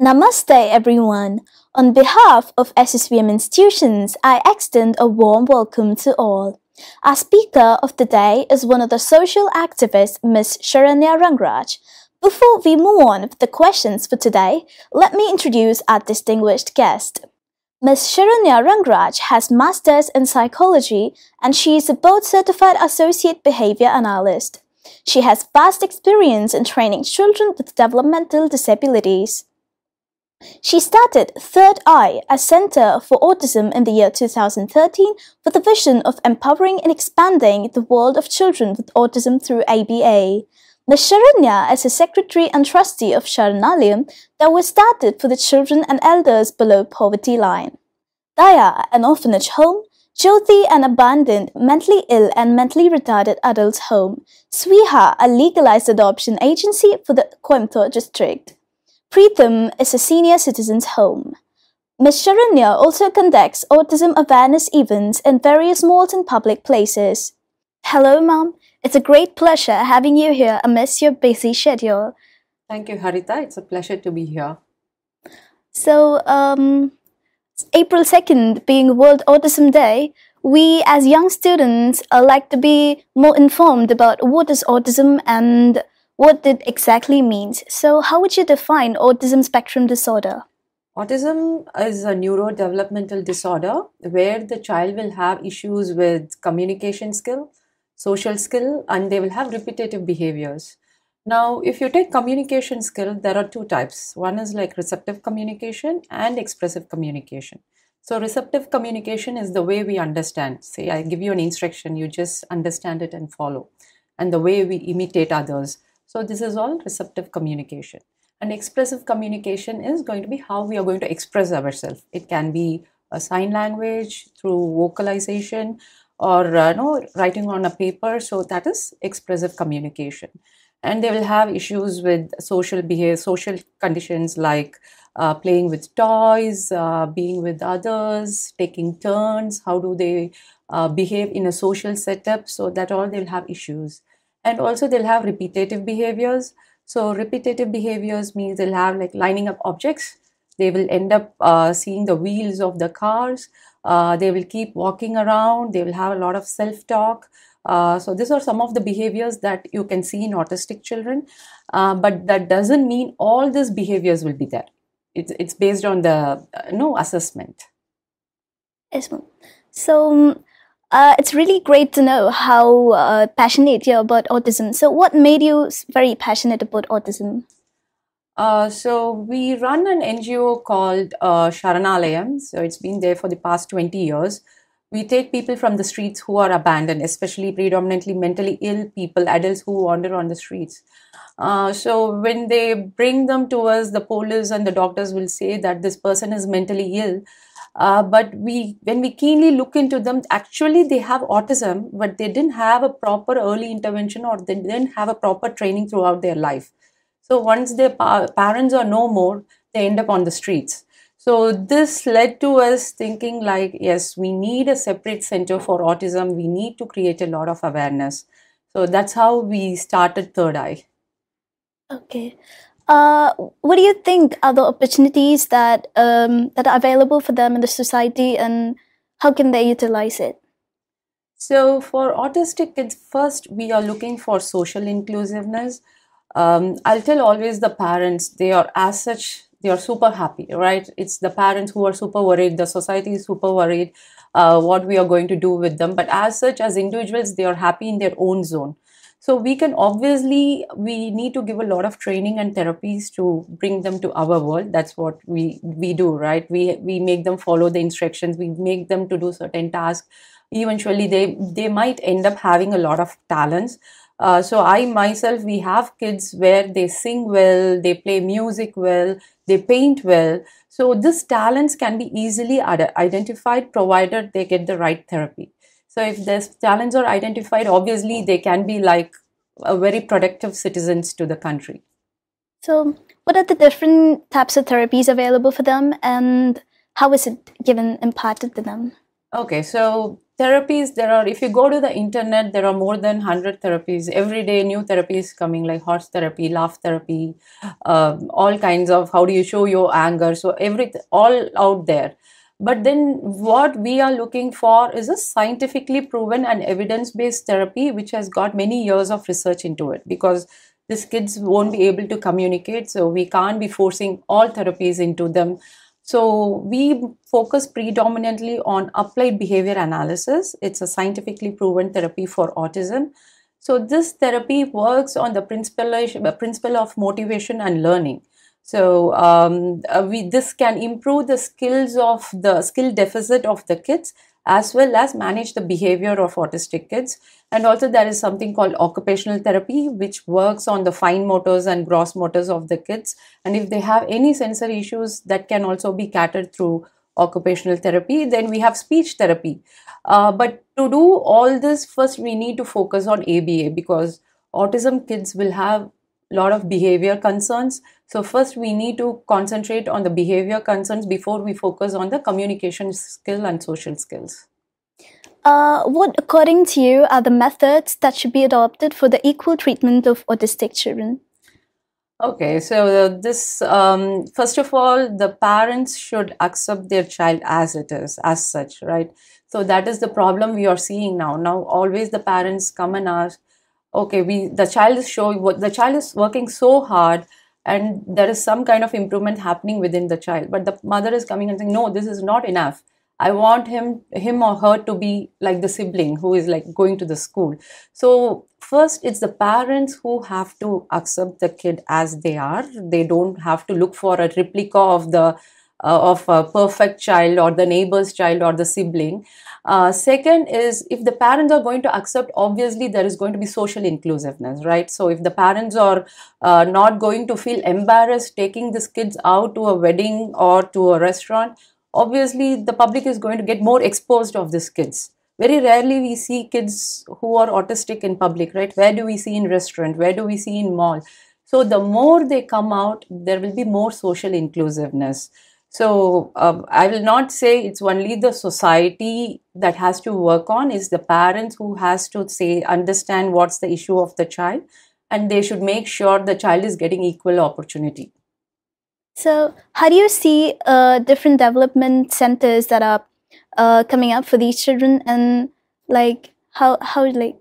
Namaste, everyone. On behalf of SSVM institutions, I extend a warm welcome to all. Our speaker of the day is one of the social activists, Ms. Sharanya Rangraj. Before we move on with the questions for today, let me introduce our distinguished guest. Ms. Sharanya Rangraj has Masters in Psychology and she is a board certified associate behavior analyst. She has vast experience in training children with developmental disabilities. She started Third Eye, a center for autism in the year 2013 with the vision of empowering and expanding the world of children with autism through ABA. Ms. Sharanya is a secretary and trustee of Sharanalayam that was started for the children and elders below poverty line. Daya, an orphanage home, Jyoti, an abandoned, mentally ill and mentally retarded adults home, Swiha, a legalized adoption agency for the Coimbatore district. Preetham is a senior citizens home. Ms. Sharanya also conducts autism awareness events in various malls and public places. Hello, Mom. It's a great pleasure having you here amidst your busy schedule. Thank you, Harithra. It's a pleasure to be here. So, um, April 2nd being World Autism Day, we as young students uh, like to be more informed about what is autism and what it exactly means. So, how would you define autism spectrum disorder? Autism is a neurodevelopmental disorder where the child will have issues with communication skill, social skill, and they will have repetitive behaviors. Now, if you take communication skill, there are two types. One is like receptive communication and expressive communication. So, receptive communication is the way we understand. Say, I give you an instruction, you just understand it and follow, and the way we imitate others. So this is all receptive communication. And expressive communication is going to be how we are going to express ourselves. It can be a sign language through vocalization or uh, no, writing on a paper. So that is expressive communication. And they will have issues with social behavior, social conditions like uh, playing with toys, uh, being with others, taking turns. How do they uh, behave in a social setup? So that all they'll have issues and also they'll have repetitive behaviors. So repetitive behaviors means they'll have like lining up objects. They will end up uh, seeing the wheels of the cars. Uh, they will keep walking around. They will have a lot of self-talk. Uh, so these are some of the behaviors that you can see in autistic children. Uh, but that doesn't mean all these behaviors will be there. It's, it's based on the uh, no assessment. Yes so uh, it's really great to know how uh, passionate you're about autism. So, what made you very passionate about autism? Uh, so, we run an NGO called uh, Sharanalayam. So, it's been there for the past 20 years. We take people from the streets who are abandoned, especially predominantly mentally ill people, adults who wander on the streets. Uh, so when they bring them to us, the police and the doctors will say that this person is mentally ill. Uh, but we, when we keenly look into them, actually they have autism, but they didn't have a proper early intervention or they didn't have a proper training throughout their life. So once their pa- parents are no more, they end up on the streets. So this led to us thinking like, yes, we need a separate center for autism. We need to create a lot of awareness. So that's how we started Third Eye. Okay. Uh, what do you think are the opportunities that um, that are available for them in the society, and how can they utilize it? So, for autistic kids, first we are looking for social inclusiveness. Um, I'll tell always the parents they are as such they are super happy, right? It's the parents who are super worried. The society is super worried. Uh, what we are going to do with them, but as such, as individuals, they are happy in their own zone so we can obviously we need to give a lot of training and therapies to bring them to our world. That's what we we do right? We we make them follow the instructions. We make them to do certain tasks. Eventually they they might end up having a lot of talents. Uh, so i myself we have kids where they sing well they play music well they paint well. So these talents can be easily identified provided they get the right therapy so if these challenges are identified, obviously they can be like a very productive citizens to the country. So what are the different types of therapies available for them and how is it given imparted to them? Okay, so therapies there are if you go to the internet there are more than 100 therapies every day new therapies coming like horse therapy laugh therapy um, all kinds of how do you show your anger so everything all out there but then what we are looking for is a scientifically proven and evidence based therapy which has got many years of research into it because these kids won't be able to communicate so we can't be forcing all therapies into them so we focus predominantly on applied behavior analysis. It's a scientifically proven therapy for autism. So this therapy works on the principle, principle of motivation and learning. So um, uh, we, this can improve the skills of the skill deficit of the kids as well as manage the behavior of autistic kids. And also, there is something called occupational therapy, which works on the fine motors and gross motors of the kids. And if they have any sensory issues, that can also be catered through occupational therapy. Then we have speech therapy. Uh, but to do all this, first we need to focus on ABA because autism kids will have lot of behavior concerns so first we need to concentrate on the behavior concerns before we focus on the communication skill and social skills. Uh, what, according to you, are the methods that should be adopted for the equal treatment of autistic children? Okay, so this, um, first of all, the parents should accept their child as it is, as such, right? So that is the problem we are seeing now. Now, always the parents come and ask, okay, we the child is showing what the child is working so hard and there is some kind of improvement happening within the child but the mother is coming and saying no this is not enough. I want him him or her to be like the sibling who is like going to the school. So first it's the parents who have to accept the kid as they are. They don't have to look for a replica of the uh, of a perfect child or the neighbor's child or the sibling uh, second is if the parents are going to accept, obviously there is going to be social inclusiveness, right? So if the parents are uh, not going to feel embarrassed taking these kids out to a wedding or to a restaurant, obviously the public is going to get more exposed of these kids. Very rarely we see kids who are autistic in public, right? Where do we see in restaurant? Where do we see in mall? So the more they come out, there will be more social inclusiveness. So um, I will not say it's only the society that has to work on. It's the parents who has to say understand what's the issue of the child, and they should make sure the child is getting equal opportunity. So how do you see uh, different development centers that are uh, coming up for these children, and like how how like?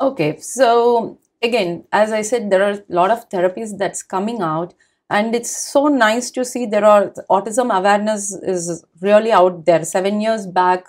Okay, so again, as I said, there are a lot of therapies that's coming out and it's so nice to see there are autism awareness is really out there seven years back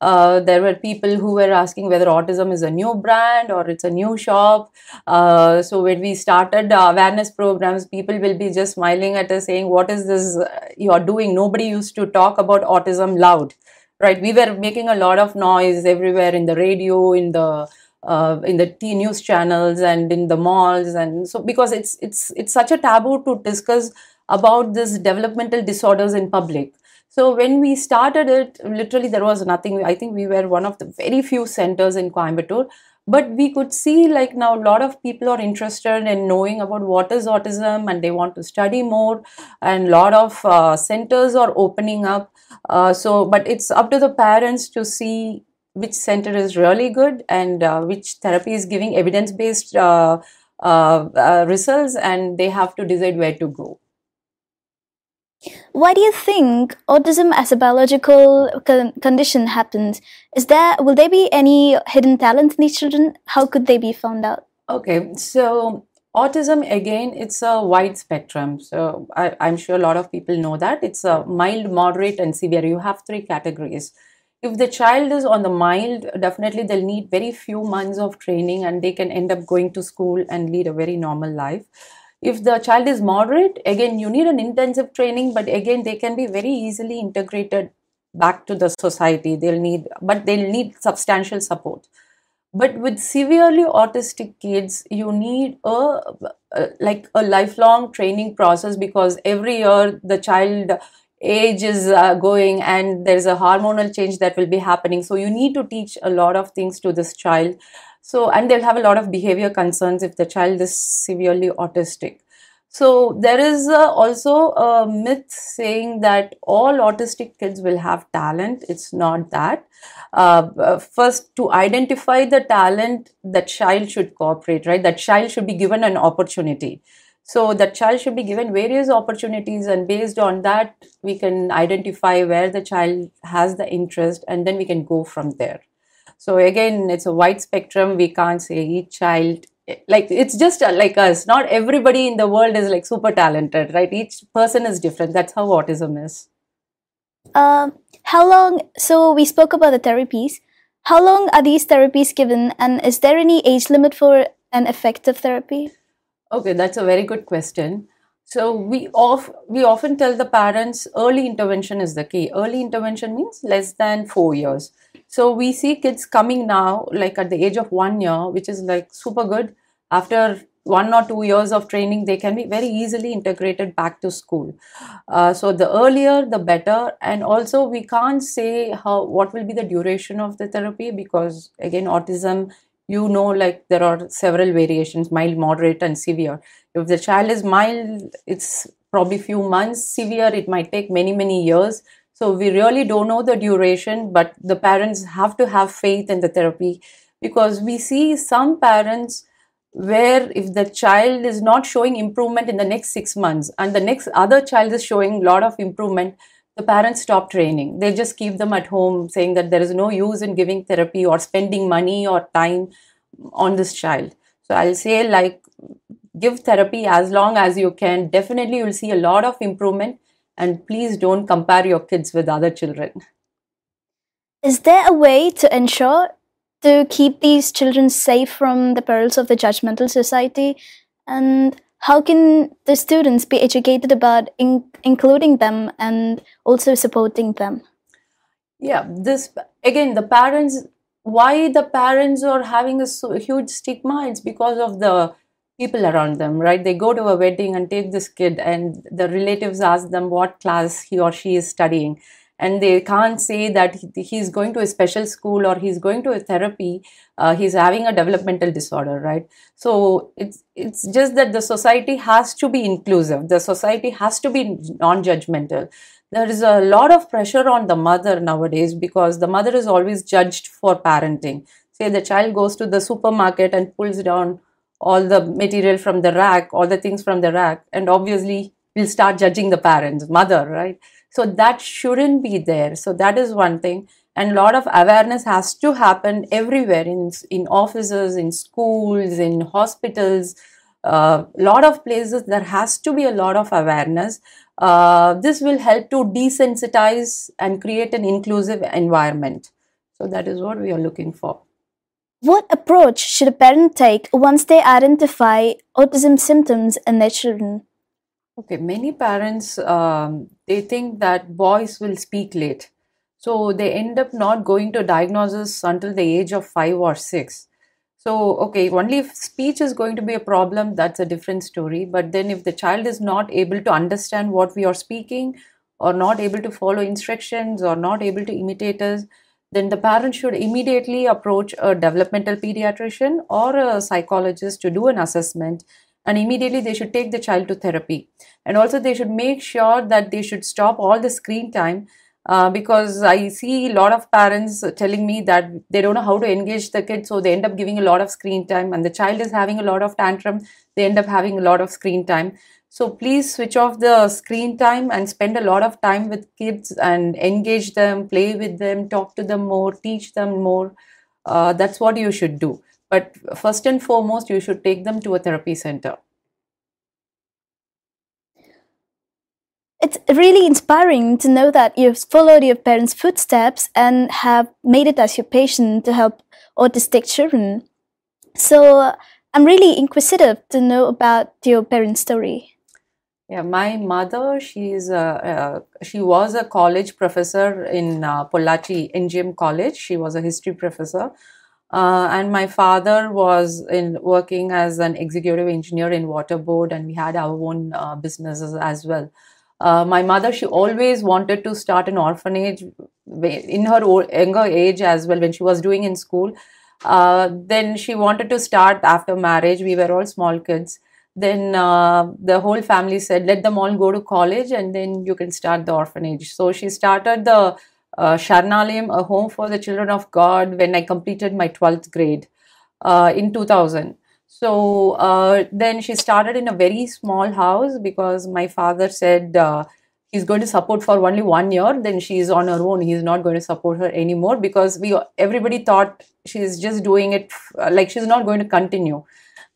uh, there were people who were asking whether autism is a new brand or it's a new shop. Uh, so when we started awareness programs, people will be just smiling at us saying, "What is this you are doing?" Nobody used to talk about autism loud, right? We were making a lot of noise everywhere in the radio, in the uh, in the T news channels and in the malls and so because it's it's it's such a taboo to discuss about this developmental disorders in public. So when we started it literally there was nothing. I think we were one of the very few centers in coimbatore. But we could see like now a lot of people are interested in knowing about what is autism and they want to study more. And a lot of uh, centers are opening up. Uh, so but it's up to the parents to see which center is really good and uh, which therapy is giving evidence based uh, uh, uh, results and they have to decide where to go. Why do you think autism as a biological con- condition happens is there will there be any hidden talent in these children? How could they be found out? Okay so autism again it's a wide spectrum. So I, i'm sure a lot of people know that. It's a mild moderate and severe. You have three categories if the child is on the mild, definitely they'll need very few months of training and they can end up going to school and lead a very normal life. If the child is moderate, again, you need an intensive training, but again, they can be very easily integrated back to the society. They'll need, but they'll need substantial support. But with severely autistic kids, you need a, a like a lifelong training process because every year the child age is uh, going and there's a hormonal change that will be happening so you need to teach a lot of things to this child so and they'll have a lot of behavior concerns if the child is severely autistic So there is uh, also a myth saying that all autistic kids will have talent. It's not that. Uh, uh, first, to identify the talent, the child should cooperate, right? That child should be given an opportunity. So the child should be given various opportunities, and based on that, we can identify where the child has the interest, and then we can go from there. So again, it's a wide spectrum. We can't say each child like it's just uh, like us. Not everybody in the world is like super talented right? Each person is different. That's how autism is. Um how long so we spoke about the therapies. How long are these therapies given and is there any age limit for an effective therapy okay that's a very good question so we off we often tell the parents early intervention is the key early intervention means less than 4 years so we see kids coming now, like at the age of one year, which is like super good. After one or two years of training, they can be very easily integrated back to school. Uh, so the earlier, the better. And also, we can't say how what will be the duration of the therapy because again, autism, you know, like there are several variations: mild, moderate, and severe. If the child is mild, it's probably few months. Severe, it might take many many years so we really don't know the duration, but the parents have to have faith in the therapy because we see some parents where if the child is not showing improvement in the next six months and the next other child is showing lot of improvement, the parents stop training. They just keep them at home saying that there is no use in giving therapy or spending money or time on this child. So I'll say like give therapy as long as you can. Definitely you'll see a lot of improvement and please don't compare your kids with other children. Is there a way to ensure to keep these children safe from the perils of the judgmental society? And how can the students be educated about in- including them and also supporting them? Yeah, this again, the parents, why the parents are having a huge stigma? It's because of the people around them, right? They go to a wedding and take this kid, and the relatives ask them what class he or she is studying. And they can't say that he's going to a special school or he's going to a therapy. Uh, he's having a developmental disorder, right? So it's it's just that the society has to be inclusive. The society has to be non-judgmental. There is a lot of pressure on the mother nowadays because the mother is always judged for parenting. Say the child goes to the supermarket and pulls down all the material from the rack, all the things from the rack, and obviously we'll start judging the parents, mother, right? So that shouldn't be there. So that is one thing. And a lot of awareness has to happen everywhere in, in offices, in schools, in hospitals, a uh, lot of places. There has to be a lot of awareness. Uh, this will help to desensitize and create an inclusive environment. So that is what we are looking for. What approach should a parent take once they identify autism symptoms in their children? Okay, many parents um, they think that boys will speak late, so they end up not going to diagnosis until the age of five or six. So, okay, only if speech is going to be a problem, that's a different story. But then, if the child is not able to understand what we are speaking, or not able to follow instructions, or not able to imitate us, then the parent should immediately approach a developmental pediatrician or a psychologist to do an assessment and immediately they should take the child to therapy and also they should make sure that they should stop all the screen time uh, because I see a lot of parents telling me that they don't know how to engage the kid, so they end up giving a lot of screen time, and the child is having a lot of tantrum, they end up having a lot of screen time. So please switch off the screen time and spend a lot of time with kids and engage them, play with them, talk to them more, teach them more. Uh, that's what you should do. But first and foremost, you should take them to a therapy center. It's really inspiring to know that you've followed your parents' footsteps and have made it as your passion to help autistic children. So I'm really inquisitive to know about your parents' story. Yeah, my mother, she's a, uh, she was a college professor in uh, Pollachi NGM College. She was a history professor. Uh, and my father was in working as an executive engineer in water board and we had our own uh, businesses as well. Uh, my mother, she always wanted to start an orphanage in her old, younger age as well when she was doing in school. Uh, then she wanted to start after marriage. We were all small kids then uh, the whole family said, let them all go to college and then you can start the orphanage. So she started the uh, a home for the children of God, when I completed my 12th grade uh, in 2000. So uh, then she started in a very small house because my father said uh, he's going to support for only one year. Then she's on her own. He's not going to support her anymore because we everybody thought she's just doing it like she's not going to continue.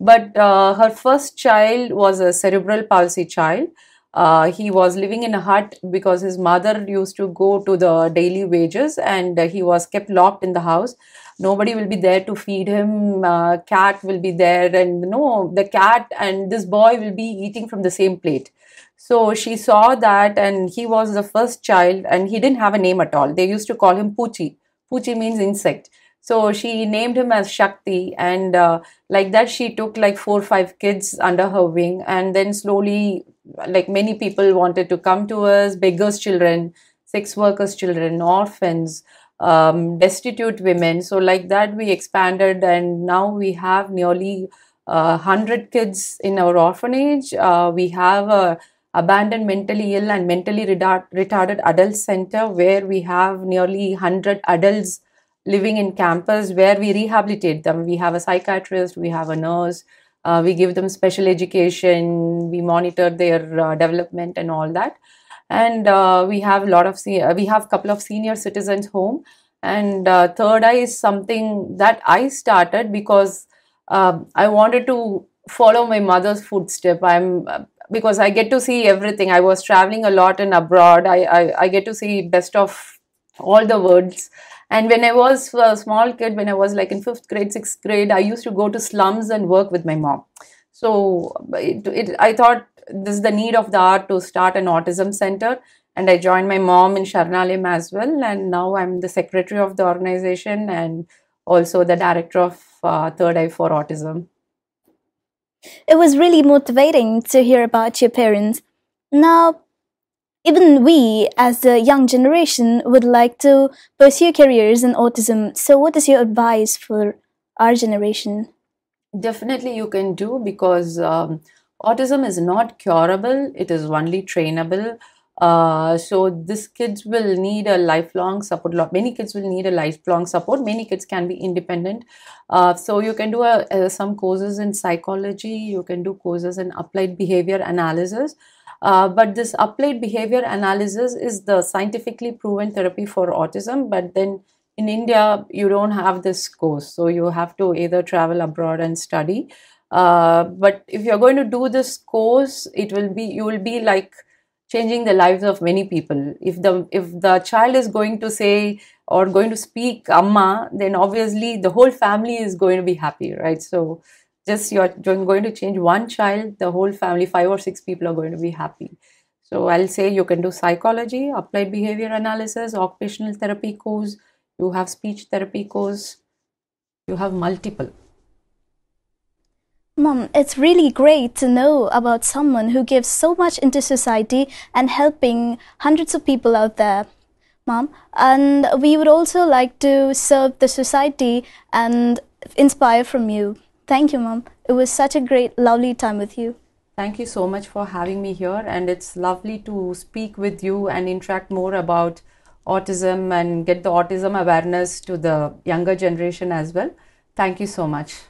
But uh, her first child was a cerebral palsy child. Uh, he was living in a hut because his mother used to go to the daily wages and uh, he was kept locked in the house. Nobody will be there to feed him. Uh, cat will be there and no the cat and this boy will be eating from the same plate. So she saw that and he was the first child and he didn't have a name at all. They used to call him puchi. Puchi means insect. So she named him as Shakti, and uh, like that, she took like four or five kids under her wing, and then slowly, like many people wanted to come to us beggars' children, sex workers' children, orphans, um, destitute women. So, like that, we expanded, and now we have nearly uh, 100 kids in our orphanage. Uh, we have a abandoned mentally ill and mentally retarded adult center where we have nearly 100 adults living in campus where we rehabilitate them. We have a psychiatrist, we have a nurse, uh, we give them special education, we monitor their uh, development and all that. And uh, we have a lot of se- we have a couple of senior citizens home. And uh, third eye is something that i started because uh, i wanted to follow my mother's footstep. I'm because i get to see everything. I was traveling a lot and abroad. I, I i get to see best of all the words. and when i was a small kid when i was like in fifth grade sixth grade i used to go to slums and work with my mom so it, it, i thought this is the need of the art to start an autism center and I joined my mom in Sharanalayam as well. And now I'm the secretary of the organization and also the director of uh, Third Eye for Autism. It was really motivating to hear about your parents. Now, even we, as the young generation, would like to pursue careers in autism. So, what is your advice for our generation? Definitely, you can do because um, autism is not curable, it is only trainable. Uh, so this kids will need a lifelong support. Many kids will need a lifelong support. Many kids can be independent. Uh, so you can do a, a, some courses in psychology. You can do courses in applied behavior analysis. Uh, but this applied behavior analysis is the scientifically proven therapy for autism. But then in India, you don't have this course. So you have to either travel abroad and study uh, but if you're going to do this course it will be you will be like changing the lives of many people if the if the child is going to say or going to speak amma then obviously the whole family is going to be happy right so just you're going to change one child the whole family five or six people are going to be happy so i'll say you can do psychology applied behavior analysis occupational therapy course you have speech therapy course you have multiple Mom, it's really great to know about someone who gives so much into society and helping hundreds of people out there. Mom, and we would also like to serve the society and inspire from you. Thank you, Mom. It was such a great, lovely time with you. Thank you so much for having me here, and it's lovely to speak with you and interact more about autism and get the autism awareness to the younger generation as well. Thank you so much.